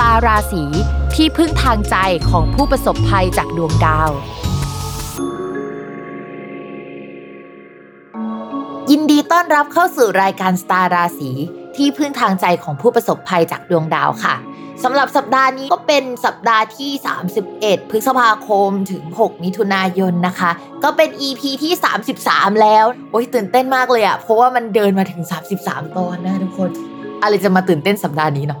ตาร์ราศีที่พึ่งทางใจของผู้ประสบภัยจากดวงดาว ยินดีต้อนรับเข้าสู่รายการสตาร์ราศีที่พึ่งทางใจของผู้ประสบภัยจากดวงดาวค่ะสำหรับสัปดาห์นี้ก็เป็นสัปดาห์ที่ 31 พฤษภาคมถึง 6 มิถุนายนนะคะ ก็เป็น EP ที่ 33 แล้ว โอ้ยตื่นเต้นมากเลยอะเพราะว่ามันเดินมาถึง 33 ตอนนะทุกคน อะไรจะมาตื่นเต้นสัปดาห์นี้เนาะ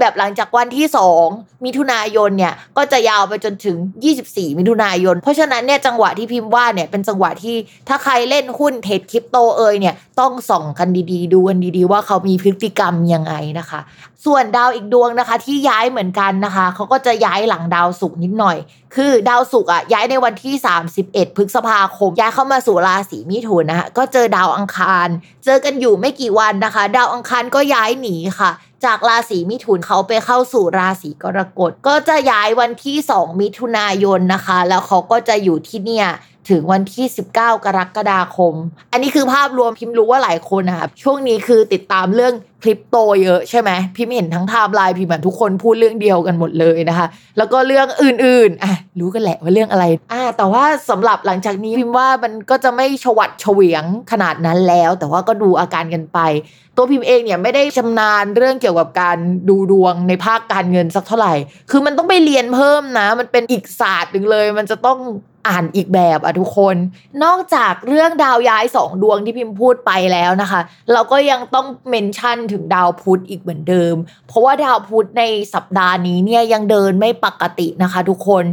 แบบหลังจากวันที่ 2 มิถุนายนเนี่ยก็จะยาวไปจนถึง 24 มิถุนายน เพราะฉะนั้นเนี่ยจังหวะที่พิมพ์ว่าเนี่ยเป็นจังหวะที่ถ้าใครเล่นหุ้นเทรดคริปโตเอยเนี่ยต้องส่องกันดีๆ ดูกันดีๆ ว่าเขามีพฤติกรรมยังไงนะคะ ส่วนดาวอีกดวงนะคะ ที่ย้ายเหมือนกันนะคะเขาก็จะย้ายหลังดาวศุกร์นิดหน่อย คือดาวศุกร์อะย้ายในวันที่ 31 พฤษภาคม ย้ายเข้ามาสู่ราศีมิถุนนะคะก็เจอดาวอังคาร เจอกันอยู่ไม่กี่วันนะคะ ดาวอังคารก็ย้ายหนีค่ะ จากราศีมิถุนเขาไปเข้าสู่ราศีกรกฎก็จะย้ายวันที่ 2 มิถุนายนนะคะ แล้วเขาก็จะอยู่ที่เนี่ยถึงวันที่ 19 กรกฎาคม อันนี้คือภาพรวมพิมพ์รู้ว่าหลายคนนะครับช่วงนี้คือติดตามเรื่อง คริปโตเยอะใช่ไหมพิมเห็นทั้งไทม์ไลน์พิมเหมือนทุกคนพูดเรื่องเดียวกันหมดเลยนะคะ แล้วก็เรื่องอื่นๆอะรู้กันแหละว่าเรื่องอะไรอ่าแต่ว่าสำหรับหลังจากนี้พิมว่ามันก็จะไม่ชวัดเฉวียงขนาดนั้นแล้ว แต่ว่าก็ดูอาการกันไป ตัวพิมพ์เองเนี่ยไม่ได้ชำนาญเรื่องเกี่ยวกับการดูดวงในภาคการเงินสักเท่าไหร่ คือมันต้องไปเรียนเพิ่มนะ มันเป็นอีกศาสตร์หนึ่งเลย มันจะต้องอ่านอีกแบบอะทุกคน นอกจากเรื่องดาวย้ายสองดวงที่พิมพ์พูดไปแล้วนะคะ เราก็ยังต้องเมนชั่นถึงดาวพุธอีกเหมือนเดิม เพราะว่าดาวพุธในสัปดาห์นี้เนี่ยยังเดินไม่ปกตินะคะ ทุกคน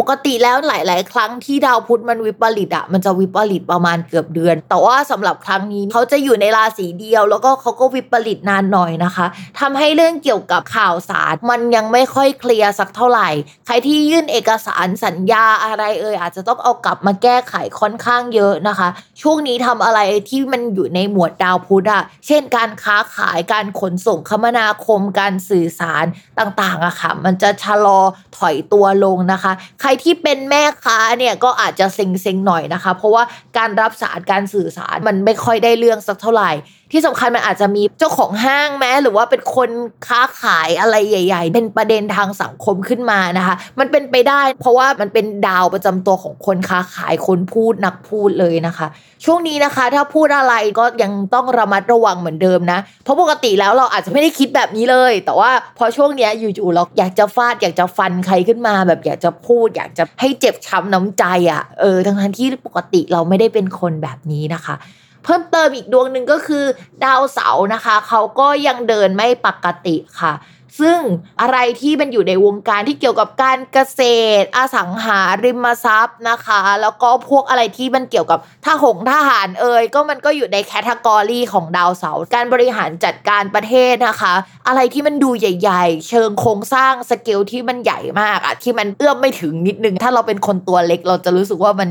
ปกติแล้วหลาย ๆ ครั้งที่ดาวพุธมันวิปริตอะมันจะวิปริตประมาณเกือบเดือน แต่ว่าสำหรับครั้งนี้เขาจะอยู่ในราศีเดียว แล้วก็เขาก็วิปริตนานหน่อยนะคะทำให้เรื่องเกี่ยวกับข่าวสาร มันยังไม่ค่อยเคลียร์สักเท่าไหร่ ใครที่ยื่นเอกสารสัญญาอะไรเอ่ยอาจจะต้องเอากลับมาแก้ไขค่อนข้างเยอะนะคะ ช่วงนี้ทำอะไรที่มันอยู่ในหมวดดาวพุธอะเช่นการค้าขายการขนส่งคมนาคมการสื่อสารต่างๆอะค่ะ มันจะชะลอถอยตัวลงนะคะ ใครที่เป็นแม่ค้าเนี่ยก็อาจจะเซ็งๆหน่อยนะคะ เพราะว่าการรับสารการสื่อสารมันไม่ค่อยได้เรื่องสักเท่าไหร่ที่สำคัญมันอาจจะมีเจ้าของห้างแม้หรือว่าเป็นคนค้าขายอะไรใหญ่ ๆ เป็นประเด็นทางสังคมขึ้นมานะคะ มันเป็นไปได้ เพราะว่ามันเป็นดาวประจำตัวของคนค้าขายคนพูดนักพูดเลยนะคะ ช่วงนี้นะคะ ถ้าพูดอะไรก็ยังต้องระมัดระวังเหมือนเดิมนะ เพราะปกติแล้วเราอาจจะไม่ได้คิดแบบนี้เลย แต่ว่าพอช่วงนี้อยู่ๆเราอยากจะฟาดอยากจะฟันใครขึ้นมา แบบอยากจะพูด อยากจะให้เจ็บช้ำน้ำใจอะ่ะเออทั้งที่ปกติเราไม่ได้เป็นคนแบบนี้นะคะ เพิ่มเติมอีกดวงหนึ่งก็คือ ดาวเสาร์นะคะ เขาก็ยังเดินไม่ปกติค่ะ ซึ่งอะไรที่มันอยู่ในวงการที่เกี่ยวกับการเกษตร อสังหาริมทรัพย์นะคะ แล้วก็พวกอะไรที่มันเกี่ยวกับทหงทหารเอยก็มันก็อยู่ใน category ของดาวเสาร์การบริหารจัดการประเทศนะคะ อะไรที่มันดูใหญ่ ๆ เชิงโครงสร้างสเกลที่มันใหญ่มากอะที่มันเอื้อมไม่ถึงนิดนึงถ้าเราเป็นคนตัวเล็กเราจะรู้สึกว่ามัน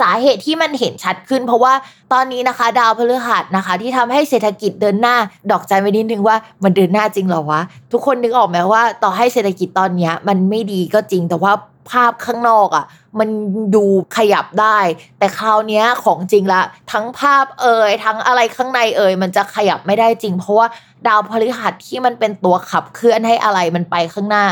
สาเหตุที่มันเห็นชัดขึ้น เพราะว่าตอนนี้นะคะ ดาวพฤหัสนะคะ ที่ทำให้เศรษฐกิจเดินหน้า ดอกใจไว้นิดนึงว่ามันเดินหน้าจริงหรอวะ ทุกคนนึกออกไหมว่าต่อให้เศรษฐกิจตอนนี้มันไม่ดีก็จริงแต่ว่าภาพข้างนอกอะ่ะ มันดูขยับได้ แต่คราวนี้ของจริงละ ทั้งภาพเอ่ยทั้งอะไรข้างในเอ่ยมันจะขยับไม่ได้จริง เพราะว่าดาวพฤหัสที่มันเป็นตัวขับเคลื่อนให้อะไรมันไปข้างหน้า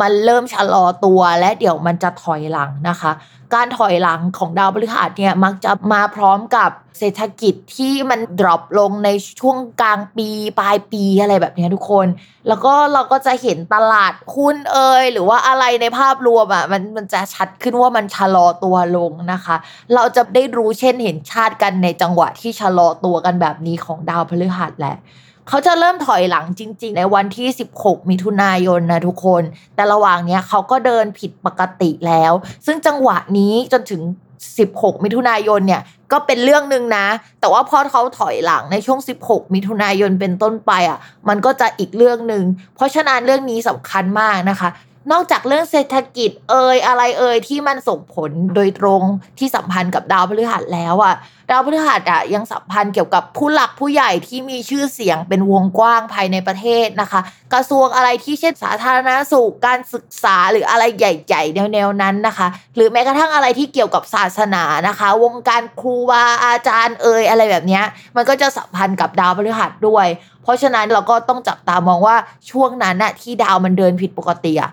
มันเริ่มชะลอตัวและเดี๋ยวมันจะถอยหลังนะคะ การถอยหลังของดาวพฤหัสเนี่ยมักจะมาพร้อมกับเศรษฐกิจที่มันดรอปลงในช่วงกลางปี ปลายปีอะไรแบบนี้ทุกคน แล้วก็เราก็จะเห็นตลาดหุ้นเอ่ยหรือว่าอะไรในภาพรวมอะมันมันจะชัดขึ้นว่ามันชะลอตัวลงนะคะ เราจะได้รู้เช่นเห็นชาติกันในจังหวะที่ชะลอตัวกันแบบนี้ของดาวพฤหัสแหละ เขาจะเริ่มถอยหลังจริง ๆ ในวันที่ 16 มิถุนายนนะทุกคน แต่ระหว่างเนี้ยเขาก็เดินผิดปกติแล้ว ซึ่งจังหวะนี้จนถึง 16 มิถุนายนเนี่ยก็เป็นเรื่องหนึ่งนะ แต่ว่าพอเขาถอยหลังในช่วง 16 มิถุนายนเป็นต้นไปอะ มันก็จะอีกเรื่องหนึ่ง เพราะฉะนั้นเรื่องนี้สำคัญมากนะคะ นอกจากเรื่องเศรษฐกิจเอ่ยอะไรเอ่ยที่มันส่งผลโดยตรงที่สัมพันธ์กับดาวพฤหัสแล้วอะดาวพฤหัสอะยังสัมพันธ์เกี่ยวกับผู้หลักผู้ใหญ่ที่มีชื่อเสียงเป็นวงกว้างภายในประเทศนะคะ กระทรวงอะไรที่เช่นสาธารณสุขการศึกษาหรืออะไรใหญ่ๆแนวๆนั้นนะคะ หรือแม้กระทั่งอะไรที่เกี่ยวกับศาสนานะคะ วงการครูบาอาจารย์เอ่ยอะไรแบบนี้มันก็จะสัมพันธ์กับดาวพฤหัสด้วย เพราะฉะนั้นเราก็ต้องจับตามองว่าช่วงนั้นอะที่ดาวมันเดินผิดปกติอะ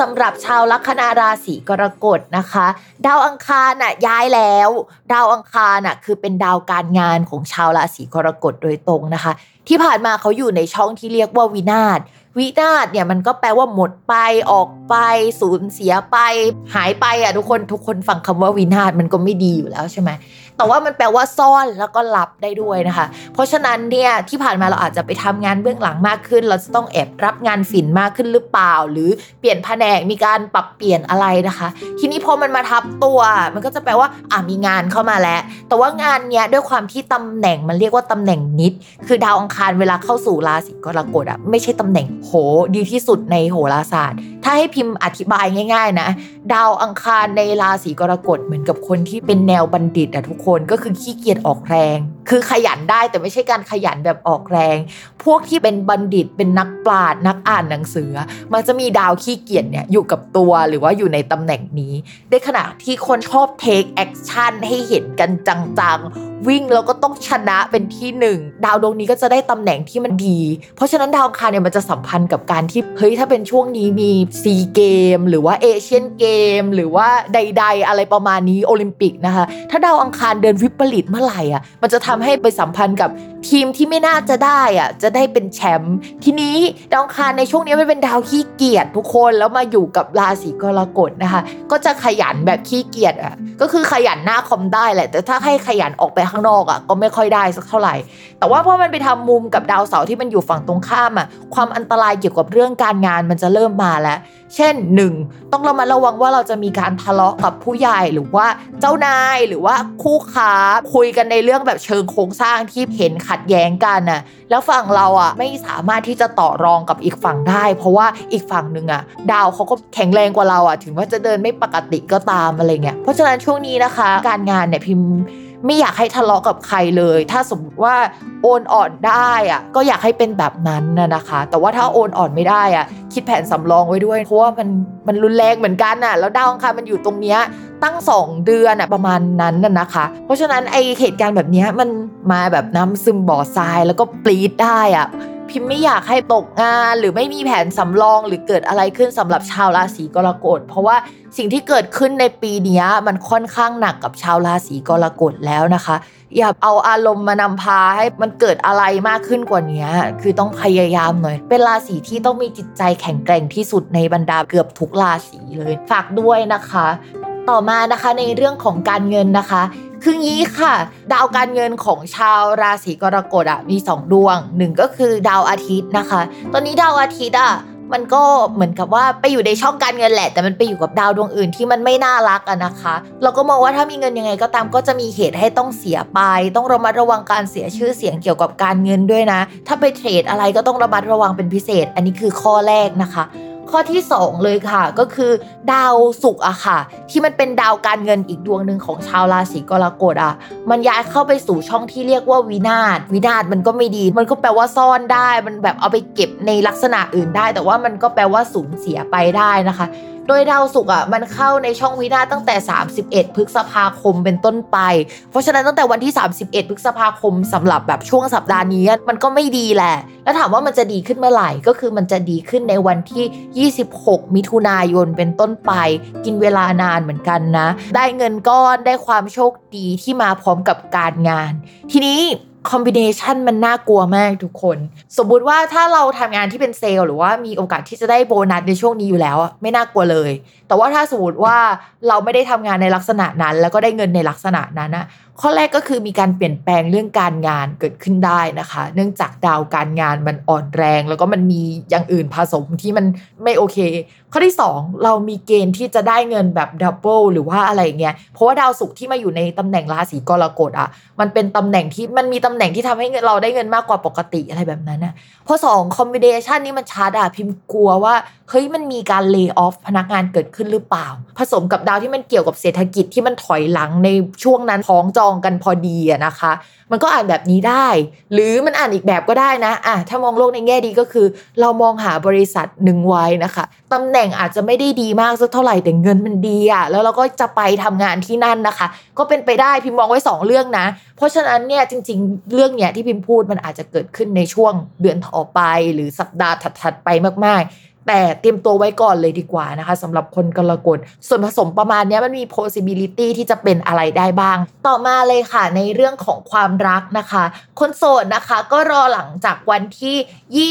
สำหรับชาวลัคนาราศีกรกฎนะคะ ดาวอังคารน่ะย้ายแล้ว ดาวอังคารน่ะคือเป็นดาวการงานของชาวราศีกรกฎโดยตรงนะคะ ที่ผ่านมาเขาอยู่ในช่องที่เรียกว่าวินาศวินาศเนี่ยมันก็แปลว่าหมดไปออกไปสูญเสียไป หายไปอะทุกคนทุกคนฟังคำว่าวินาศมันก็ไม่ดีอยู่แล้วใช่ไหม แต่ว่ามันแปลว่าซ่อนแล้วก็ลับได้ด้วยนะคะ เพราะฉะนั้นเนี่ยที่ผ่านมาเราอาจจะไปทำงานเบื้องหลังมากขึ้น เราจะต้องแอบรับงานฝิ่นมากขึ้นหรือเปล่า หรือเปลี่ยนแผนกมีการปรับเปลี่ยนอะไรนะคะ ทีนี้พอมันมาทับตัว มันก็จะแปลว่าอะมีงานเข้ามาแล้ว แต่ว่างานเนี้ยด้วยความที่ตำแหน่งมันเรียกว่าตำแหน่งนิด คือดาวอังคารเวลาเข้าสู่ราศีกรกฎอะไม่ใช่ตำแหน่งโหดีที่สุดในโหราศาสตร์ ถ้าให้พิมพ์อธิบายง่าย ๆ นะ ดาวอังคารในราศีกรกฎเหมือนกับคนที่เป็นแนวบัณฑิตอะทุกคนก็คือขี้เกียจออกแรง คือขยันได้แต่ไม่ใช่การขยันแบบออกแรง พวกที่เป็นบัณฑิตเป็นนักปราชญ์นักอ่านหนังสือ มันจะมีดาวขี้เกียจเนี่ยอยู่กับตัวหรือว่าอยู่ในตำแหน่งนี้ในขณะที่คนชอบ take action ให้เห็นกันจังๆ วิ่งแล้วก็ต้องชนะเป็นที่หนึ่งดาวดวงนี้ก็จะได้ตำแหน่งที่มันดี เพราะฉะนั้นดาวอังคารเนี่ยมันจะสัมพันธ์กับการที่เฮ้ยถ้าเป็นช่วงนี้มีซีเกมส์ หรือว่าเอเชียนเกมส์ หรือว่าใด ๆ อะไรประมาณนี้โอลิมปิกนะคะ ถ้าดาวอังคารเดินวิปริตเมื่อไหร่อะมันจะทำให้ไปสัมพันธ์กับ ทีมที่ไม่น่าจะได้อะจะได้เป็นแชมป์ทีนี้ดาวคารในช่วงนี้มันเป็นดาวขี้เกียจทุกคนแล้วมาอยู่กับราศีกรกฎนะคะ ก็จะขยันแบบขี้เกียจอะก็คือขยันหน้าคอมได้แหละ แต่ถ้าให้ขยันออกไปข้างนอกอะก็ไม่ค่อยได้สักเท่าไหร่ แต่ว่าพอมันไปทำมุมกับดาวเสาร์ที่มันอยู่ฝั่งตรงข้ามอะความอันตรายเกี่ยวกับเรื่องการงานมันจะเริ่มมาแล้ว เช่น 1. ต้องระมัดระวังว่าเราจะมีการทะเลาะกับผู้ใหญ่หรือว่าเจ้านายหรือว่าคู่ค้าคุยกันในเรื่องแบบเชิงโครงสร้างที่เห็นขัดแย้งกันน่ะแล้วฝั่งเราอะไม่สามารถที่จะต่อรองกับอีกฝั่งได้ เพราะว่าอีกฝั่งหนึ่งอะดาวเขาก็แข็งแรงกว่าเราอะถึงว่าจะเดินไม่ปกติก็ตามอะไรเงี้ยเพราะฉะนั้นช่วงนี้นะคะ การงานเนี่ยพิมพ์ ไม่อยากให้ทะเลาะกับใครเลย ถ้าสมมติว่าโอนอ่อนได้อะก็อยากให้เป็นแบบนั้นนะนะคะ แต่ว่าถ้าโอนอ่อนไม่ได้อะคิดแผนสำรองไว้ด้วย เพราะว่ามันมันรุนแรงเหมือนกันน่ะแล้วดาวอังคารมันอยู่ตรงเนี้ยตั้ง 2 เดือนอะประมาณนั้นน่ะนะคะ เพราะฉะนั้นไอเหตุการณ์แบบนี้มันมาแบบน้ำซึมบ่อทรายแล้วก็ปรีดได้อะ พิมพ์ไม่อยากให้ตกงานหรือไม่มีแผนสำรองหรือเกิดอะไรขึ้นสำหรับชาวราศีกรกฎเพราะว่าสิ่งที่เกิดขึ้นในปีนี้มันค่อนข้างหนักกับชาวราศีกรกฎแล้วนะคะ อย่าเอาอารมณ์มานำพาให้มันเกิดอะไรมากขึ้นกว่านี้คือต้องพยายามหน่อย เป็นราศีที่ต้องมีจิตใจแข็งแกร่งที่สุดในบรรดาเกือบทุกราศีเลย ฝากด้วยนะคะ ต่อมานะคะในเรื่องของการเงินนะคะ คืองี้ค่ะ ดาวการเงินของชาวราศีกรกฎอะมี 2 ดวงหนึ่งก็คือดาวอาทิตย์นะคะ ตอนนี้ดาวอาทิตย์อะมันก็เหมือนกับว่าไปอยู่ในช่องการเงินแหละ แต่มันไปอยู่กับดาวดวงอื่นที่มันไม่น่ารักอะนะคะ เราก็มองว่าถ้ามีเงินยังไงก็ตามก็จะมีเหตุให้ต้องเสียไป ต้องระมัดระวังการเสียชื่อเสียงเกี่ยวกับการเงินด้วยนะ ถ้าไปเทรดอะไรก็ต้องระมัดระวังเป็นพิเศษ อันนี้คือข้อแรกนะคะ ข้อที่ 2 เลยค่ะ ก็คือดาวศุกร์อะค่ะ ที่มันเป็นดาวการเงินอีกดวงหนึ่งของชาวราศีกรกฎอะมันย้ายเข้าไปสู่ช่องที่เรียกว่าวินาศวินาศมันก็ไม่ดี มันก็แปลว่าซ่อนได้ มันแบบเอาไปเก็บในลักษณะอื่นได้ แต่ว่ามันก็แปลว่าสูญเสียไปได้นะคะ โดยดาวศุกร์อะมันเข้าในช่องวินาตั้งแต่ 31 พฤษภาคมเป็นต้นไป เพราะฉะนั้นตั้งแต่วันที่ 31 พฤษภาคมสำหรับแบบช่วงสัปดาห์นี้มันก็ไม่ดีแหละ แล้วถามว่ามันจะดีขึ้นเมื่อไหร่ก็คือมันจะดีขึ้นในวันที่ 26 มิถุนายนเป็นต้นไป กินเวลานานเหมือนกันนะ ได้เงินก้อนได้ความโชคดีที่มาพร้อมกับการงาน ทีนี้ คอมบิเนชันมันน่ากลัวมากทุกคน สมมุติว่าถ้าเราทำงานที่เป็นเซลล์หรือว่ามีโอกาสที่จะได้โบนัสในช่วงนี้อยู่แล้ว ไม่น่ากลัวเลย แต่ว่าถ้าสมมติว่าเราไม่ได้ทำงานในลักษณะนั้น แล้วก็ได้เงินในลักษณะนั้นอะ ข้อแรกก็คือมีการเปลี่ยนแปลงเรื่องการงานเกิดขึ้นได้นะคะ เนื่องจากดาวการงานมันอ่อนแรง แล้วก็มันมีอย่างอื่นผสมที่มันไม่โอเค ข้อที่ 2 เรามีเกณฑ์ที่จะได้เงินแบบดับเบิลหรือว่าอะไรเงี้ยเพราะว่าดาวศุกร์ที่มาอยู่ในตำแหน่งราศีกรกฎอะมันเป็นตำแหน่งที่มันมีตำแหน่งที่ทำให้เราได้เงินมากกว่าปกติอะไรแบบนั้นนะเพราะสองคอมบิเนชันนี้มันชัดอะพิมพ์กลัวว่าเฮ้ยมันมีการเลิกออฟพนักงานเกิดขึ้นหรือเปล่า ผสมกับดาวที่มันเกี่ยวกับเศรษฐกิจที่มันถอยหลังในช่วงนั้นพ้องจองกันพอดีอะนะคะ มันก็อ่านแบบนี้ได้ หรือมันอ่านอีกแบบก็ได้นะอะถ้ามองโลกในแง่ดีก็คือ เรามองหาบริษัทหนึ่งไว้นะคะตำแหน่งอาจจะไม่ได้ดีมากสักเท่าไหร่แต่เงินมันดีอะแล้วเราก็จะไปทำงานที่นั่นนะคะ ก็เป็นไปได้พิมพ์มองไว้ 2 เรื่องนะ เพราะฉะนั้นเนี่ยจริง ๆ เรื่องเนี้ยที่พิมพ์พูดมันอาจจะเกิดขึ้นในช่วงเดือนต่อไป หรือสัปดาห์ถัดๆไปมากๆ แต่เตรียมตัวไว้ก่อนเลยดีกว่านะคะสำหรับคนกรกฎส่วนผสมประมาณนี้มันมี possibility ที่จะเป็นอะไรได้บ้าง ต่อมาเลยค่ะในเรื่องของความรักนะคะ คนโสดนะคะก็รอหลังจากวันที่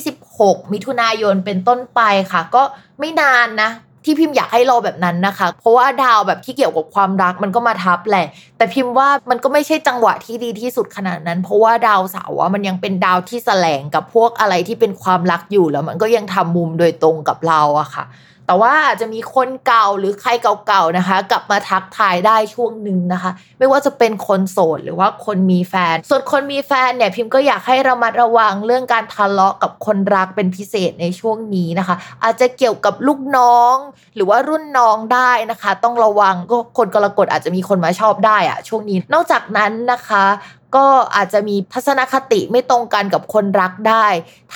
25-26 มิถุนายนเป็นต้นไปค่ะ ก็ไม่นานนะ ที่พิมพ์อยากให้เราแบบนั้นนะคะ เพราะว่าดาวแบบที่เกี่ยวกับความรักมันก็มาทับแหละ แต่พิมพ์ว่ามันก็ไม่ใช่จังหวะที่ดีที่สุดขนาดนั้น เพราะว่าดาวเสาร์มันยังเป็นดาวที่แสลงกับพวกอะไรที่เป็นความรักอยู่แล้วมันก็ยังทำมุมโดยตรงกับเราอะค่ะ แต่ว่าอาจจะมีคนเก่าหรือใครเก่าๆนะคะ กลับมาทักทายได้ช่วงหนึ่งนะคะ ไม่ว่าจะเป็นคนโสดหรือว่าคนมีแฟน ส่วนคนมีแฟนเนี่ยพิมพ์ก็อยากให้ระมัดระวังเรื่องการทะเลาะกับคนรักเป็นพิเศษในช่วงนี้นะคะ อาจจะเกี่ยวกับลูกน้อง หรือว่ารุ่นน้องได้นะคะ ต้องระวังก็คนกรกฎอาจจะมีคนมาชอบได้อะช่วงนี้ นอกจากนั้นนะคะ ก็อาจจะมีทัศนคติไม่ตรงกันกับคนรักได้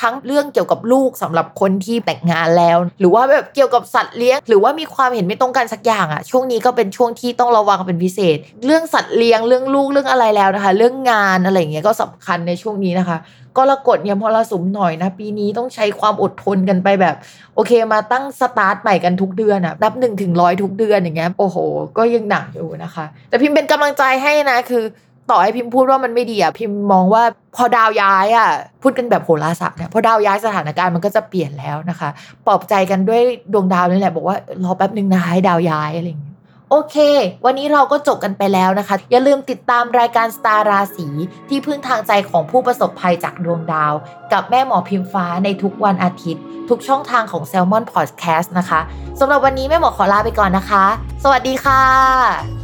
ทั้งเรื่องเกี่ยวกับลูกสำหรับคนที่แต่งงานแล้ว หรือว่าแบบเกี่ยวกับสัตว์เลี้ยง หรือว่ามีความเห็นไม่ตรงกันสักอย่างอะช่วงนี้ก็เป็นช่วงที่ต้องระวังเป็นพิเศษ เรื่องสัตว์เลี้ยงเรื่องลูกเรื่องอะไรแล้วนะคะ เรื่องงานอะไรอย่างเงี้ยก็สำคัญในช่วงนี้นะคะกรกฎเนี่ยมรสุมหน่อยนะ ปีนี้ต้องใช้ความอดทนกันไปแบบ โอเคมาตั้งสตาร์ทใหม่กันทุกเดือนอะนับหนึ่งถึงร้อยทุกเดือนอย่างเงี้ยโอ้โห ก็ยังหนักอยู่นะคะ แต่พิมพ์เป็นกำลังใจให้นะคือ ต่อให้พิมพ์พูดว่ามันไม่ดีอะพิมพ์มองว่าพอดาวย้ายอะพูดกันแบบโหราศาสตร์เนี่ยพอดาวย้ายสถานการณ์มันก็จะเปลี่ยนแล้วนะคะ ปลอบใจกันด้วยดวงดาวนี่แหละบอกว่ารอแป๊บหนึ่งนะให้ดาวย้ายอะไรอย่างเงี้ยโอเค วันนี้เราก็จบกันไปแล้วนะคะ อย่าลืมติดตามรายการสตาร์ราศีที่พึ่งทางใจของผู้ประสบภัยจากดวงดาว กับแม่หมอพิมฟ้าในทุกวันอาทิตย์ ทุกช่องทางของ Salmon Podcast นะคะสำหรับวันนี้แม่หมอขอลาไปก่อนนะคะ สวัสดีค่ะ